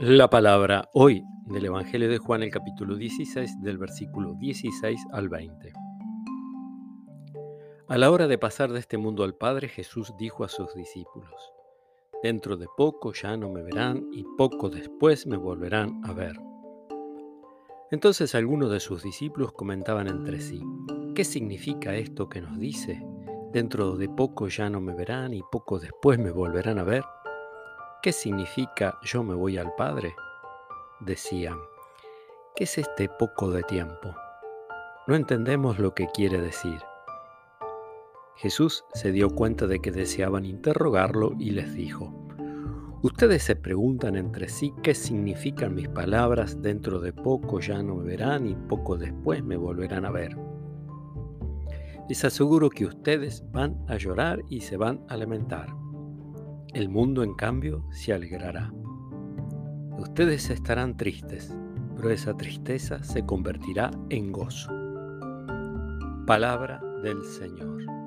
La palabra hoy del Evangelio de Juan, el capítulo 16, del versículo 16 al 20. A la hora de pasar de este mundo al Padre, Jesús dijo a sus discípulos, Dentro de poco ya no me verán y poco después me volverán a ver. Entonces algunos de sus discípulos comentaban entre sí, ¿qué significa esto que nos dice? Dentro de poco ya no me verán y poco después me volverán a ver. ¿Qué significa yo me voy al Padre? Decían, ¿qué es este poco de tiempo? No entendemos lo que quiere decir. Jesús se dio cuenta de que deseaban interrogarlo y les dijo, Ustedes se preguntan entre sí qué significan mis palabras, dentro de poco ya no me verán y poco después me volverán a ver. Les aseguro que ustedes van a llorar y se van a lamentar el mundo, en cambio, se alegrará. Ustedes estarán tristes, pero esa tristeza se convertirá en gozo. Palabra del Señor.